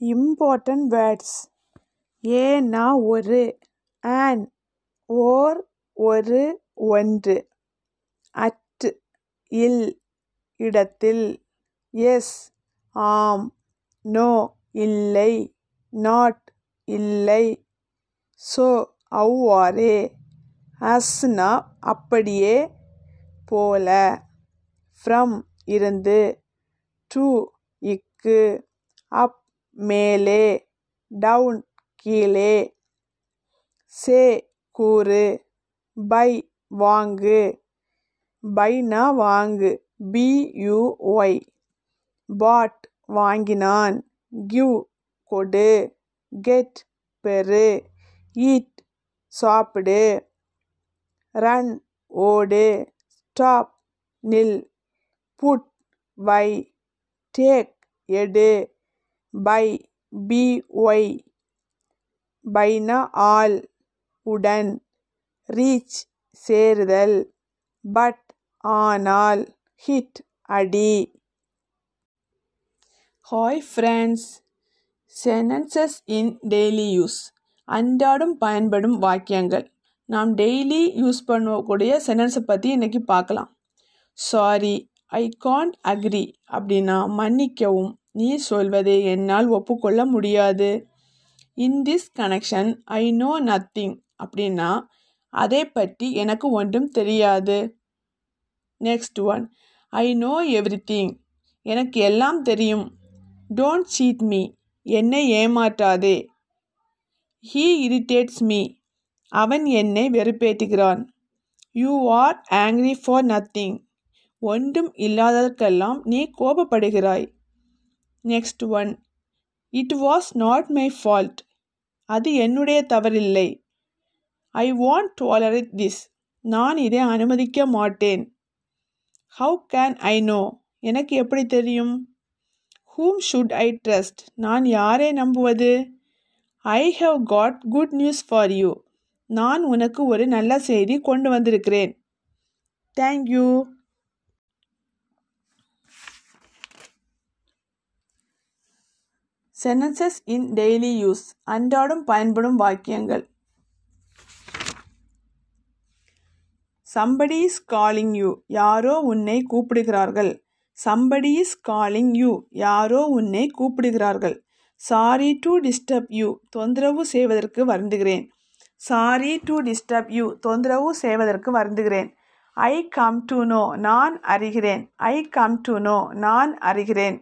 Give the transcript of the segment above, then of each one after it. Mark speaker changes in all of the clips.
Speaker 1: Important words ஏனா ஒரு. On ஓர் ஒரு ஒன்று. அட் இல் இடத்தில். எஸ் ஆம் நோ இல்லை. நாட் இல்லை. ஸோ அவ்வாறே. அஸ்னா அப்படியே போல. ஃப்ரம் இருந்து. டு இக்கு. அப் மேலே டவுன் கீழே. சே கூறு. பை வாங்கு. பைனா வாங்கு. பியூஒய் பாட் வாங்கினான். கிவ் கொடு. கெட் பெறு. ஈட் சாப்பிடு. ரன் ஓடு. ஸ்டாப் நில். புட் வை. டேக் எடு. பை பி ஒய் பைனா ஆல் உடன் ரீச் சேருதல் பட் ஆனால் ஹிட் அடி. Hi friends. Sentences in daily use. அன்றாடம் பயன்படும் வாக்கியங்கள். நாம் டெய்லி யூஸ் பண்ணக்கூடிய சென்டென்ஸை பற்றி இன்றைக்கி பார்க்கலாம். சாரி ஐ கான்ட் அக்ரி அப்படின்னா மன்னிக்கவும். நீ சொல்வதை என்னால் ஒப்புக்கொள்ள முடியாது. In this connection I know nothing அப்படின்னா அதை பற்றி எனக்கு ஒன்றும் தெரியாது. Next one I know everything எனக்கு எல்லாம் தெரியும். டோன்ட் சீட் மீ என்னை ஏமாற்றாதே. ஹீ இரிட்டேட்ஸ் மீ அவன் என்னை வெறுப்பேற்றுகிறான். You are angry for nothing ஒன்றும் இல்லாததற்கெல்லாம் நீ கோபப்படுகிறாய். Next one it was not my fault அது என்னுடைய தவறில்லை. ஐ வாண்ட் டாலரேட் திஸ் நான் இதை அனுமதிக்க மாட்டேன். ஹவு கேன் ஐ நோ எனக்கு எப்படி தெரியும்? ஹூம் ஷுட் ஐ ட்ரஸ்ட் நான் யாரை நம்புவது? I have got good news for you நான் உனக்கு ஒரு நல்ல செய்தி கொண்டு வந்திருக்கிறேன். Thank you sentences in daily use அன்றாடம் பயன்படும் வாக்கியங்கள் சம்படி இஸ் காலிங் யூ யாரோ உன்னை கூப்பிடுகிறார்கள் சம்படி இஸ் காலிங் யூ யாரோ உன்னை கூப்பிடுகிறார்கள் சாரி டு டிஸ்டர்ப் யூ தொந்தரவு செய்வதற்கு வருந்துகிறேன் சாரி டு டிஸ்டர்ப் யூ தொந்தரவு செய்வதற்கு வருந்துகிறேன் ஐ கம் டு நோ நான் அறிகிறேன் ஐ கம் டு நோ நான் அறிகிறேன்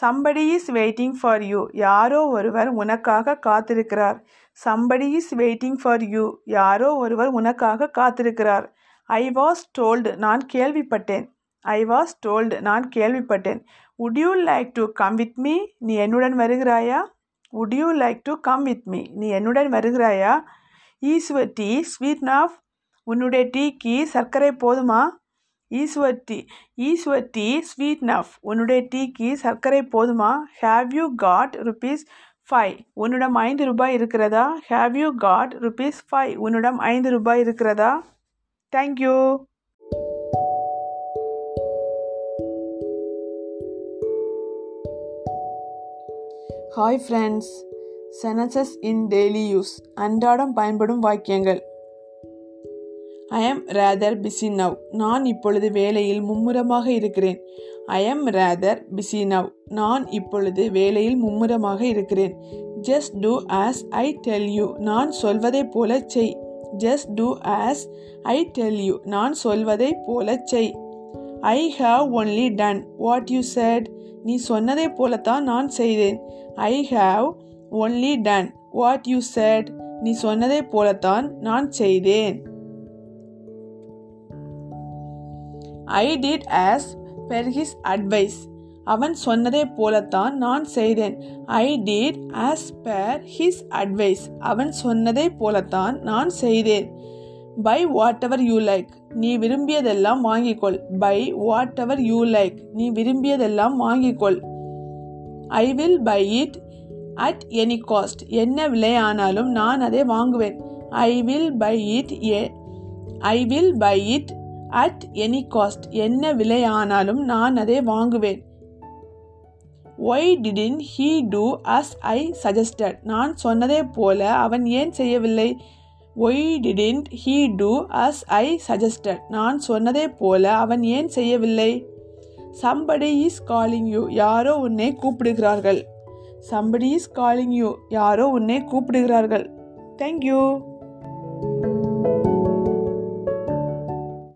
Speaker 1: somebody is waiting for you யாரோ ஒருவர் உனக்காக காத்திருக்கிறார். Somebody is waiting for you யாரோ ஒருவர் உனக்காக காத்திருக்கிறார். ஐ வாஸ் டோல்டு நான் கேள்விப்பட்டேன். ஐ வாஸ் டோல்டு நான் கேள்விப்பட்டேன். Would you like to come with me நீ என்னுடன் வருகிறாயா? Would you like to come with me நீ என்னுடன் வருகிறாயா? Is your tea sweet enough உன்னுடைய டீக்கு சர்க்கரை போதுமா? Is your tea is your tea sweet enough உன்னுடைய டீக்கு சர்க்கரை போதுமா? Have you got rupees five உன்னிடம் ஐந்து ரூபாய் இருக்கிறதா? Have you got rupees five உன்னிடம் ஐந்து ரூபாய் இருக்கிறதா? Thank you hi friends sentences in daily use அன்றாடம் பயன்படும் வாக்கியங்கள். I am rather busy now நான் இப்பொழுது வேலையில் மும்முரமாக இருக்கிறேன். I am rather busy now நான் இப்பொழுது வேலையில் மும்முரமாக இருக்கிறேன். Just do as I tell you நான் சொல்வதை போல செய். Just do as I tell you நான் சொல்வதை போல செய். I have only done what you said நீ சொன்னதை போலத்தான் நான் செய்தேன். I have only done what you said நீ சொன்னதை போலத்தான் நான் செய்தேன். I did as per his advice அவன் சொன்னதை போலத்தான் நான் செய்தேன். I did as per his advice அவன் சொன்னதை போலத்தான் நான் செய்தேன். Buy whatever you like நீ விரும்பியதெல்லாம் வாங்கிக்கொள். Buy whatever you like நீ விரும்பியதெல்லாம் வாங்கிக்கொள். I will buy it at any cost என்ன விலை ஆனாலும் நான் அதை வாங்குவேன். I will buy it a I will buy it at any cost என்ன விலை ஆனாலும் நான் அதை வாங்குவேன். Why didn't he do as I suggested நான் சொன்னதே போல அவன் ஏன் செய்யவில்லை? Why didn't he do as I suggested நான் சொன்னதே போல அவன் ஏன் செய்யவில்லை? சம்படி இஸ் காலிங் யூ யாரோ உன்னை கூப்பிடுகிறார்கள். சம்படி இஸ் காலிங் யூ யாரோ உன்னை கூப்பிடுகிறார்கள். தேங்க்யூ